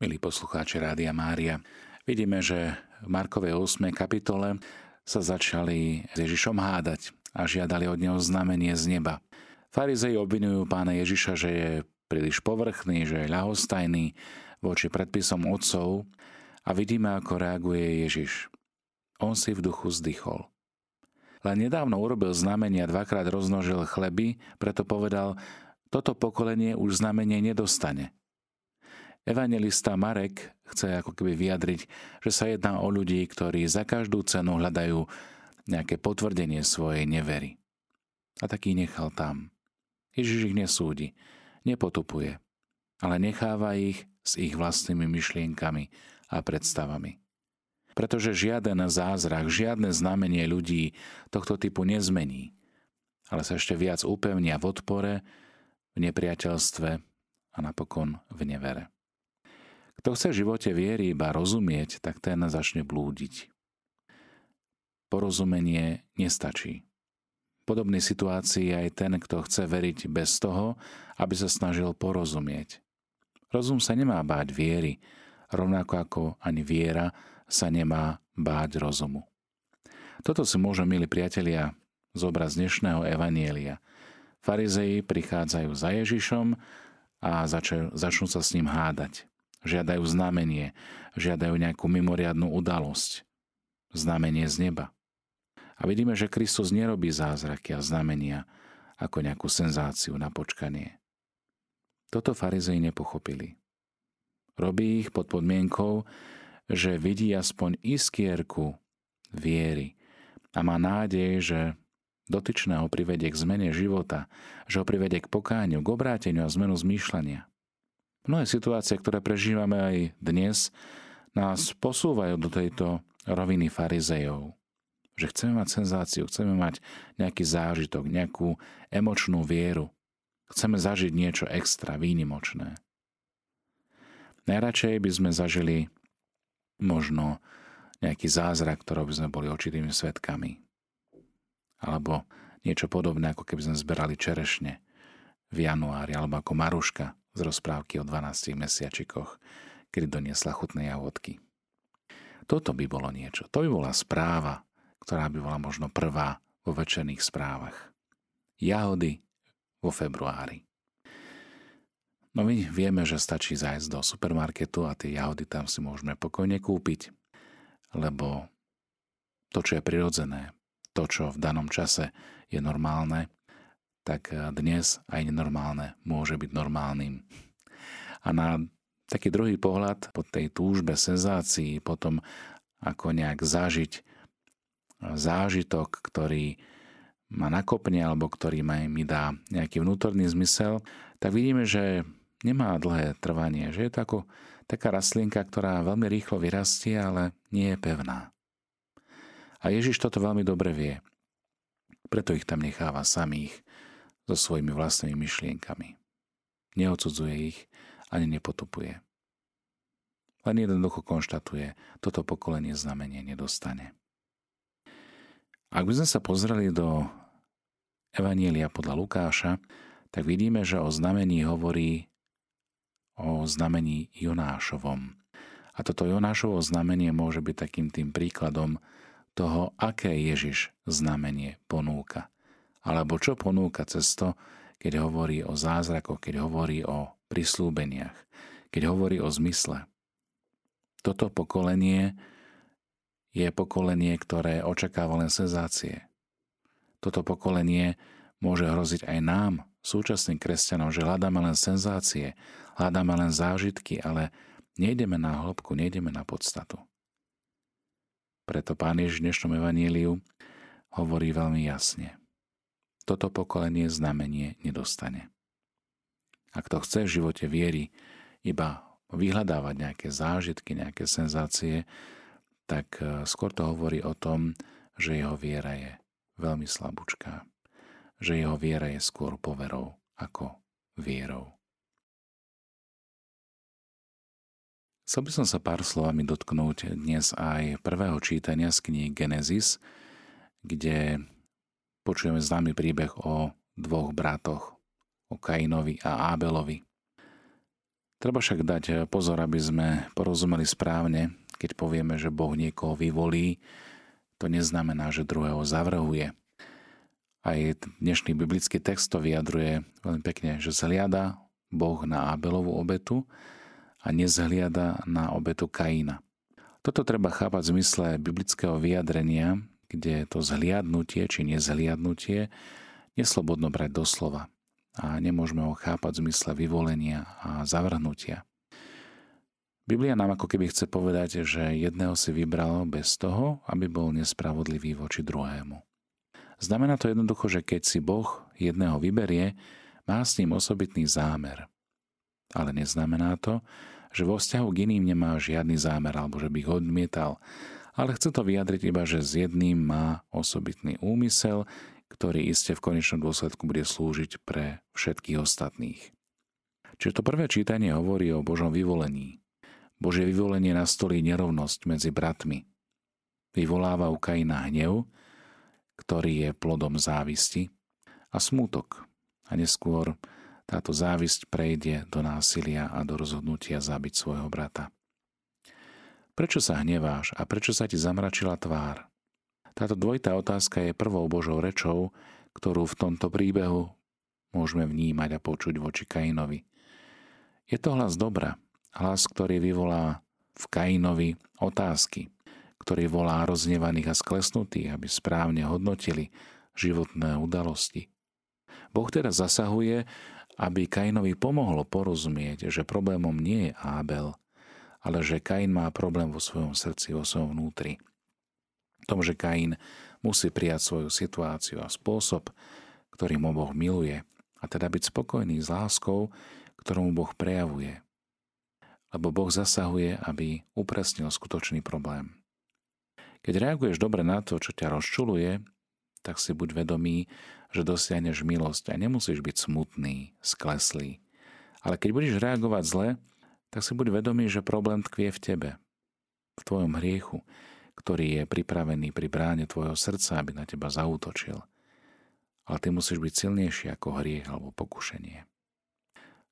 Milí poslucháči Rádia Mária, vidíme, že v Markovej 8. kapitole sa začali s Ježišom hádať a žiadali od neho znamenie z neba. Farizei obvinujú pána Ježiša, že je príliš povrchný, že je ľahostajný voči predpisom otcov a vidíme, ako reaguje Ježiš. On si v duchu zdychol. Len nedávno urobil znamenia, dvakrát roznožil chleby, preto povedal, toto pokolenie už znamenie nedostane – Evangelista Marek chce ako keby vyjadriť, že sa jedná o ľudí, ktorí za každú cenu hľadajú nejaké potvrdenie svojej nevery. A taký nechal tam. Ježiš ich nesúdi, nepotupuje, ale necháva ich s ich vlastnými myšlienkami a predstavami. Pretože žiaden zázrak, žiadne znamenie ľudí tohto typu nezmení, ale sa ešte viac upevnia v odpore, v nepriateľstve a napokon v nevere. Kto chce v živote viery iba rozumieť, tak ten začne blúdiť. Porozumenie nestačí. V podobnej situácii aj ten, kto chce veriť bez toho, aby sa snažil porozumieť. Rozum sa nemá báť viery, rovnako ako ani viera sa nemá báť rozumu. Toto si môžu, milí priatelia, zobraz dnešného evanielia. Farizei prichádzajú za Ježišom a začnú sa s ním hádať. Žiadajú znamenie, žiadajú nejakú mimoriadnú udalosť. Znamenie z neba. A vidíme, že Kristus nerobí zázraky a znamenia ako nejakú senzáciu na počkanie. Toto farizei nepochopili. Robí ich pod podmienkou, že vidí aspoň iskierku viery a má nádej, že dotyčného privedie k zmene života, že ho privedie k pokáňu, k obráteniu a zmenu zmýšľania. Mnohé situácie, ktoré prežívame aj dnes, nás posúvajú do tejto roviny farizejov. Že chceme mať senzáciu, chceme mať nejaký zážitok, nejakú emočnú vieru. Chceme zažiť niečo extra, výnimočné. Najradšej by sme zažili možno nejaký zázrak, ktorého by sme boli očitými svetkami. Alebo niečo podobné, ako keby sme zberali čerešne v januári, alebo ako Maruška z rozprávky o 12 mesiačikoch, kedy doniesla chutné jahodky. Toto by bolo niečo. To by bola správa, ktorá by bola možno prvá vo večerných správach. Jahody vo februári. No my vieme, že stačí zájsť do supermarketu a tie jahody tam si môžeme pokojne kúpiť, lebo to, čo je prirodzené, to, čo v danom čase je normálne, tak eh, dnes aj nenormálne môže byť normálnym. A na taký druhý pohľad po tej túžbe senzácií, potom ako nejak zažiť eh, zážitok, ktorý ma nakopne alebo ktorý mi dá nejaký vnútorný zmysel, tak vidíme, že nemá dlhé trvanie, že je to ako taká rastlinka, ktorá veľmi rýchlo vyrastie, ale nie je pevná. A Ježiš toto veľmi dobre vie. Preto ich tam necháva samých so svojimi vlastnými myšlienkami. Neodsudzuje ich ani nepotupuje. Len jednoducho konštatuje, toto pokolenie znamenie nedostane. Ak by sme sa pozreli do Evanielia podľa Lukáša, tak vidíme, že o znamení hovorí o znamení Jonášovom. A toto Jonášovo znamenie môže byť takým tým príkladom toho, aké Ježiš znamenie ponúka alebo čo ponúka cesto, keď hovorí o zázrakoch, keď hovorí o prislúbeniach, keď hovorí o zmysle. Toto pokolenie je pokolenie, ktoré očakáva len senzácie. Toto pokolenie môže hroziť aj nám, súčasným kresťanom, že hľadáme len senzácie, hľadáme len zážitky, ale nejdeme na hĺbku, nejdeme na podstatu. Preto Pán Ježiš v dnešnom evaníliu hovorí veľmi jasne toto pokolenie znamenie nedostane. Ak to chce v živote viery iba vyhľadávať nejaké zážitky, nejaké senzácie, tak e, skôr to hovorí o tom, že jeho viera je veľmi slabúčká. Že jeho viera je skôr poverou ako vierou. Chcel by som sa pár slovami dotknúť dnes aj prvého čítania z knihy Genesis, kde počujeme známy príbeh o dvoch bratoch, o Kainovi a Ábelovi. Treba však dať pozor, aby sme porozumeli správne, keď povieme, že Boh niekoho vyvolí, to neznamená, že druhého zavrhuje. Aj dnešný biblický text to vyjadruje veľmi pekne, že zhliada Boh na Abelovú obetu a nezhliada na obetu Kaína. Toto treba chápať v zmysle biblického vyjadrenia, kde to zhliadnutie či nezhliadnutie neslobodno brať doslova a nemôžeme ho chápať v zmysle vyvolenia a zavrhnutia. Biblia nám ako keby chce povedať, že jedného si vybral bez toho, aby bol nespravodlivý voči druhému. Znamená to jednoducho, že keď si Boh jedného vyberie, má s ním osobitný zámer. Ale neznamená to, že vo vzťahu k iným nemá žiadny zámer alebo že by ho odmietal, ale chce to vyjadriť iba, že s jedným má osobitný úmysel, ktorý iste v konečnom dôsledku bude slúžiť pre všetkých ostatných. Čiže to prvé čítanie hovorí o Božom vyvolení. Božie vyvolenie nastolí nerovnosť medzi bratmi. Vyvoláva u Kaina hnev, ktorý je plodom závisti a smútok. A neskôr táto závisť prejde do násilia a do rozhodnutia zabiť svojho brata. Prečo sa hneváš a prečo sa ti zamračila tvár? Táto dvojitá otázka je prvou Božou rečou, ktorú v tomto príbehu môžeme vnímať a počuť voči Kainovi. Je to hlas dobra, hlas, ktorý vyvolá v Kainovi otázky, ktorý volá roznevaných a sklesnutých, aby správne hodnotili životné udalosti. Boh teda zasahuje, aby Kainovi pomohlo porozumieť, že problémom nie je Ábel, ale že Kain má problém vo svojom srdci, vo svojom vnútri. V tom, že Kain musí prijať svoju situáciu a spôsob, ktorým ho Boh miluje, a teda byť spokojný s láskou, ktorú mu Boh prejavuje. Lebo Boh zasahuje, aby upresnil skutočný problém. Keď reaguješ dobre na to, čo ťa rozčuluje, tak si buď vedomý, že dosiahneš milosť a nemusíš byť smutný, skleslý. Ale keď budeš reagovať zle, tak si buď vedomý, že problém tkvie v tebe, v tvojom hriechu, ktorý je pripravený pri bráne tvojho srdca, aby na teba zautočil. Ale ty musíš byť silnejší ako hriech alebo pokušenie.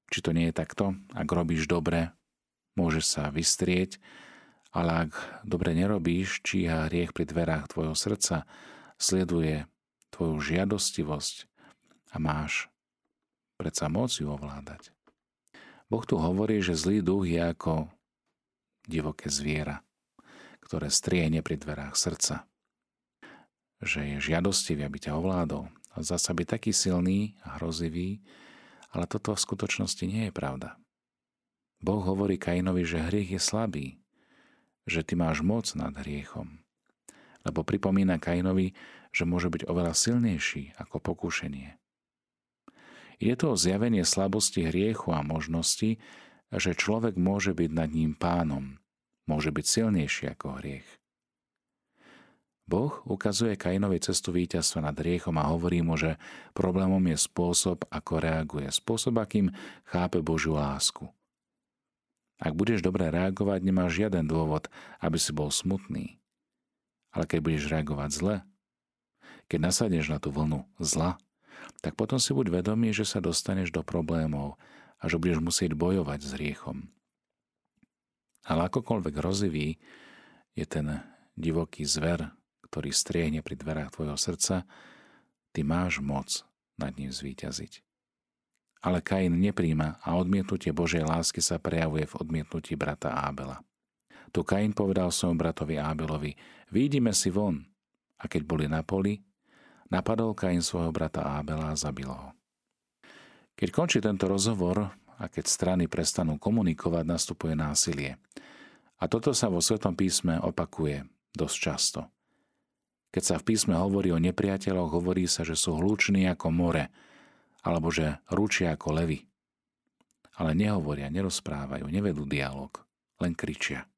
Či to nie je takto? Ak robíš dobre, môžeš sa vystrieť ale ak dobre nerobíš, číha hriech pri dverách tvojho srdca, sleduje tvoju žiadostivosť a máš predsa moc ju ovládať. Boh tu hovorí, že zlý duch je ako divoké zviera, ktoré striehne pri dverách srdca. Že je žiadostivý, aby ťa ovládol. A zasa byť taký silný a hrozivý, ale toto v skutočnosti nie je pravda. Boh hovorí Kainovi, že hriech je slabý, že ty máš moc nad hriechom. Lebo pripomína Kainovi, že môže byť oveľa silnejší ako pokúšenie. Je to zjavenie slabosti hriechu a možnosti, že človek môže byť nad ním pánom, môže byť silnejší ako hriech. Boh ukazuje Kainovi cestu víťazstva nad hriechom a hovorí mu, že problémom je spôsob, ako reaguje, spôsob, akým chápe Božiu lásku. Ak budeš dobre reagovať, nemáš žiaden dôvod, aby si bol smutný. Ale keď budeš reagovať zle, keď nasadneš na tú vlnu zla, tak potom si buď vedomý, že sa dostaneš do problémov a že budeš musieť bojovať s hriechom. Ale akokoľvek rozivý je ten divoký zver, ktorý striehne pri dverách tvojho srdca, ty máš moc nad ním zvíťaziť. Ale Kain nepríjma a odmietnutie Božej lásky sa prejavuje v odmietnutí brata Ábela. Tu Kain povedal svojom bratovi Ábelovi, výjdime si von. A keď boli na poli, napadol Kain svojho brata Ábela a zabil ho. Keď končí tento rozhovor a keď strany prestanú komunikovať, nastupuje násilie. A toto sa vo Svetom písme opakuje dosť často. Keď sa v písme hovorí o nepriateľoch, hovorí sa, že sú hluční ako more, alebo že ručia ako levy. Ale nehovoria, nerozprávajú, nevedú dialog, len kričia.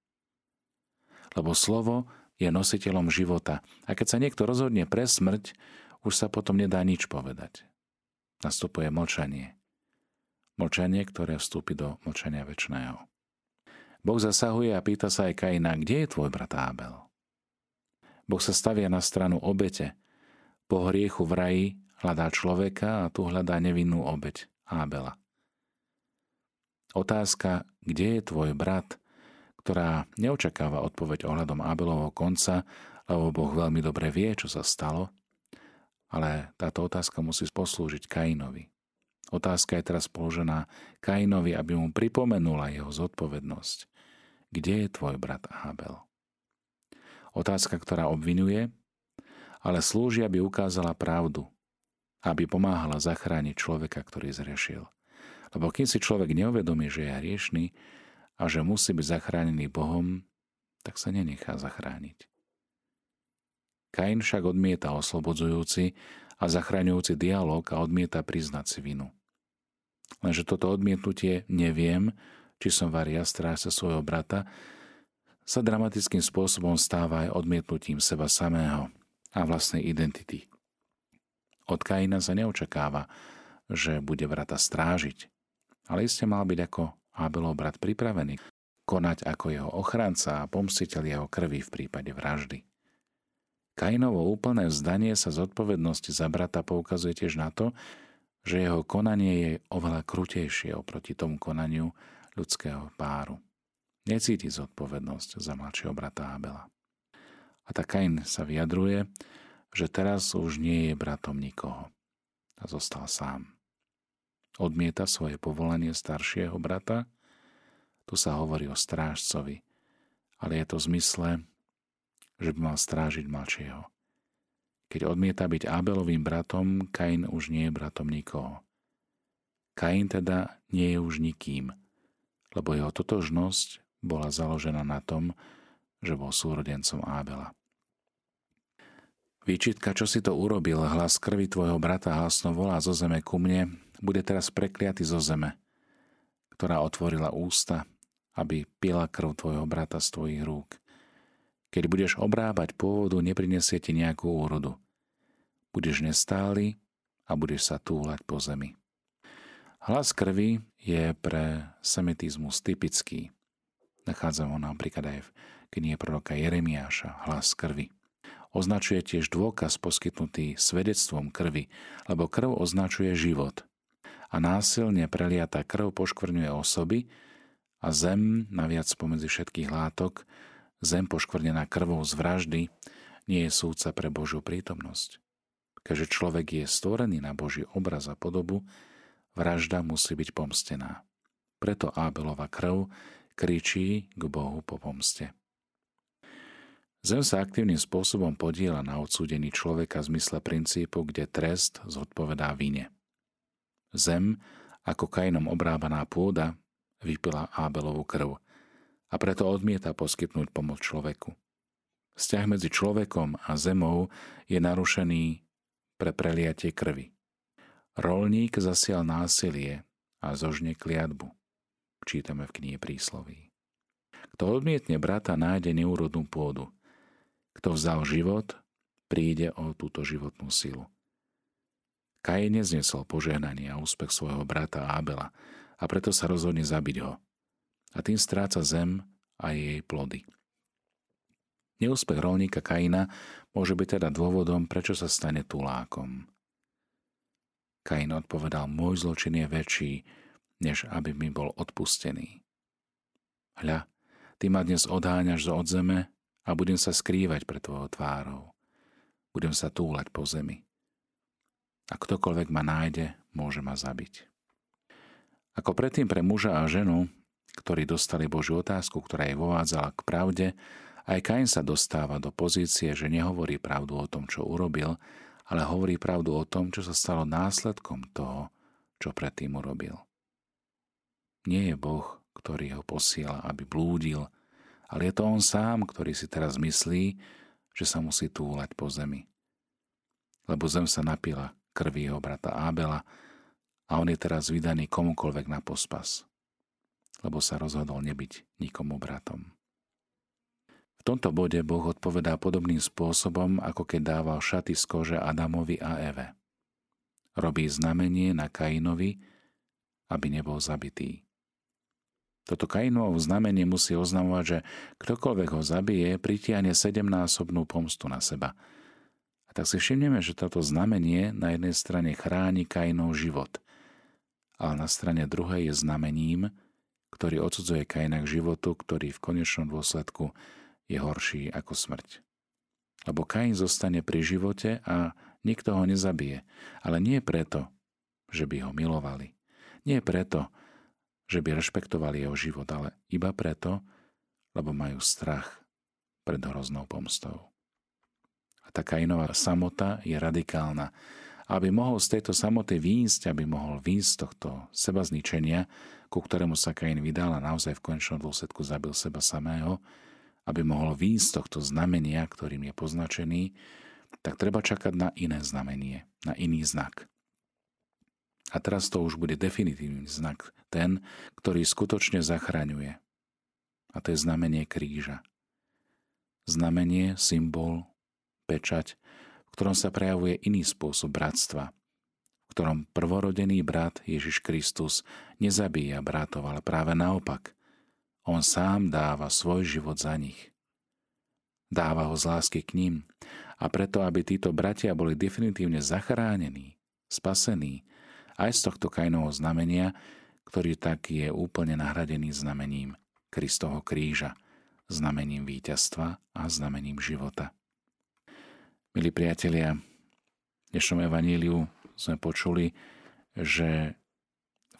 Lebo slovo je nositeľom života a keď sa niekto rozhodne pre smrť, už sa potom nedá nič povedať. Nastupuje mlčanie. Mlčanie, ktoré vstúpi do mlčania väčšného. Boh zasahuje a pýta sa aj Kaina, kde je tvoj brat Ábel? Boh sa stavia na stranu obete. Po hriechu v raji Hľadá človeka a tu hľadá nevinnú obeď Ábela. Otázka, kde je tvoj brat, ktorá neočakáva odpoveď ohľadom Abelovho konca, lebo Boh veľmi dobre vie, čo sa stalo, ale táto otázka musí poslúžiť Kainovi. Otázka je teraz položená Kainovi, aby mu pripomenula jeho zodpovednosť. Kde je tvoj brat Abel? Otázka, ktorá obvinuje, ale slúži, aby ukázala pravdu, aby pomáhala zachrániť človeka, ktorý zrešil. Lebo kým si človek neuvedomí, že je hriešný a že musí byť zachránený Bohom, tak sa nenechá zachrániť. Kain však odmieta oslobodzujúci a zachraňujúci dialog a odmieta priznať si vinu. Lenže toto odmietnutie neviem, či som varia strážca svojho brata, sa dramatickým spôsobom stáva aj odmietnutím seba samého a vlastnej identity. Od Kaina sa neočakáva, že bude brata strážiť, ale iste mal byť ako Abelov brat pripravený konať ako jeho ochranca a pomstiteľ jeho krvi v prípade vraždy. Kainovo úplné vzdanie sa zodpovednosti za brata poukazuje tiež na to, že jeho konanie je oveľa krutejšie oproti tomu konaniu ľudského páru. Necíti zodpovednosť za mladšieho brata Abela. A tak Kain sa vyjadruje, že teraz už nie je bratom nikoho a zostal sám. Odmieta svoje povolanie staršieho brata, tu sa hovorí o strážcovi, ale je to v zmysle že by mal strážiť mladšieho. Keď odmieta byť Abelovým bratom, Kain už nie je bratom nikoho. Kain teda nie je už nikým, lebo jeho totožnosť bola založená na tom, že bol súrodencom Abela. Výčitka, čo si to urobil, hlas krvi tvojho brata hlasno volá zo zeme ku mne, bude teraz prekliatý zo zeme, ktorá otvorila ústa, aby pila krv tvojho brata z tvojich rúk. Keď budeš obrábať pôvodu, neprinesie ti nejakú úrodu. Budeš nestály a budeš sa túlať po zemi. Hlas krvi je pre semitizmus typický. Nachádzame ho napríklad aj v knihe proroka Jeremiáša, hlas krvi. Označuje tiež dôkaz poskytnutý svedectvom krvi, lebo krv označuje život. A násilne preliatá krv poškvrňuje osoby a zem, naviac pomedzi všetkých látok, Zem poškvrnená krvou z vraždy nie je súdca pre Božiu prítomnosť. Keďže človek je stvorený na Boží obraz a podobu, vražda musí byť pomstená. Preto Ábelova krv kričí k Bohu po pomste. Zem sa aktívnym spôsobom podiela na odsúdení človeka v zmysle princípu, kde trest zodpovedá vine. Zem, ako Kainom obrábaná pôda, vypila Ábelovú krv – a preto odmieta poskytnúť pomoc človeku. Vzťah medzi človekom a zemou je narušený pre preliatie krvi. Rolník zasial násilie a zožne kliatbu. Čítame v knihe prísloví. Kto odmietne brata, nájde neúrodnú pôdu. Kto vzal život, príde o túto životnú silu. Kaje neznesol požehnanie a úspech svojho brata Abela a preto sa rozhodne zabiť ho – a tým stráca zem a jej plody. Neúspech rolníka Kaina môže byť teda dôvodom, prečo sa stane tulákom. Kain odpovedal, môj zločin je väčší, než aby mi bol odpustený. Hľa, ty ma dnes odháňaš zo od a budem sa skrývať pred tvojou tvárou. Budem sa túlať po zemi. A ktokoľvek ma nájde, môže ma zabiť. Ako predtým pre muža a ženu, ktorí dostali Božiu otázku, ktorá jej vovádzala k pravde, aj Kain sa dostáva do pozície, že nehovorí pravdu o tom, čo urobil, ale hovorí pravdu o tom, čo sa stalo následkom toho, čo predtým urobil. Nie je Boh, ktorý ho posiela, aby blúdil, ale je to on sám, ktorý si teraz myslí, že sa musí túlať po zemi. Lebo zem sa napila krvi jeho brata Ábela a on je teraz vydaný komukolvek na pospas lebo sa rozhodol nebyť nikomu bratom. V tomto bode Boh odpovedá podobným spôsobom, ako keď dával šaty z kože Adamovi a Eve. Robí znamenie na Kainovi, aby nebol zabitý. Toto Kainovo znamenie musí oznamovať, že ktokoľvek ho zabije, pritiahne sedemnásobnú pomstu na seba. A tak si všimneme, že toto znamenie na jednej strane chráni Kainov život, ale na strane druhej je znamením, ktorý odsudzuje Kaina k životu, ktorý v konečnom dôsledku je horší ako smrť. Lebo Kain zostane pri živote a nikto ho nezabije. Ale nie preto, že by ho milovali. Nie preto, že by rešpektovali jeho život, ale iba preto, lebo majú strach pred hroznou pomstou. A tá Kainová samota je radikálna. Aby mohol z tejto samoty výjsť, aby mohol výjsť z tohto seba zničenia, ku ktorému sa Kain vydal a naozaj v končnom dôsledku zabil seba samého, aby mohol výjsť z tohto znamenia, ktorým je poznačený, tak treba čakať na iné znamenie, na iný znak. A teraz to už bude definitívny znak, ten, ktorý skutočne zachraňuje. A to je znamenie kríža. Znamenie, symbol, pečať, v ktorom sa prejavuje iný spôsob bratstva, v ktorom prvorodený brat Ježiš Kristus nezabíja bratov, ale práve naopak – on sám dáva svoj život za nich. Dáva ho z lásky k ním a preto, aby títo bratia boli definitívne zachránení, spasení aj z tohto kajného znamenia, ktorý tak je úplne nahradený znamením Kristovho kríža, znamením víťazstva a znamením života. Milí priatelia, v dnešnom evaníliu sme počuli, že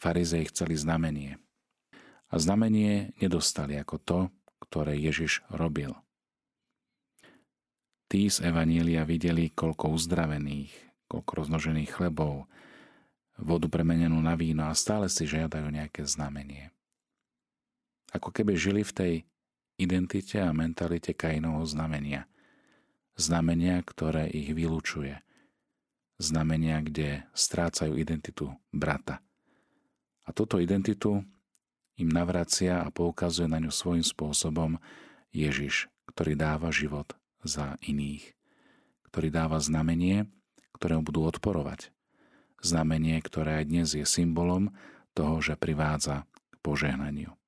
farizei chceli znamenie – a znamenie nedostali ako to, ktoré Ježiš robil. Tí z Evanília videli, koľko uzdravených, koľko roznožených chlebov, vodu premenenú na víno a stále si žiadajú nejaké znamenie. Ako keby žili v tej identite a mentalite Kainovho znamenia. Znamenia, ktoré ich vylúčuje. Znamenia, kde strácajú identitu brata. A túto identitu im navracia a poukazuje na ňu svojím spôsobom Ježiš, ktorý dáva život za iných, ktorý dáva znamenie, ktorému budú odporovať. Znamenie, ktoré aj dnes je symbolom toho, že privádza k požehnaniu.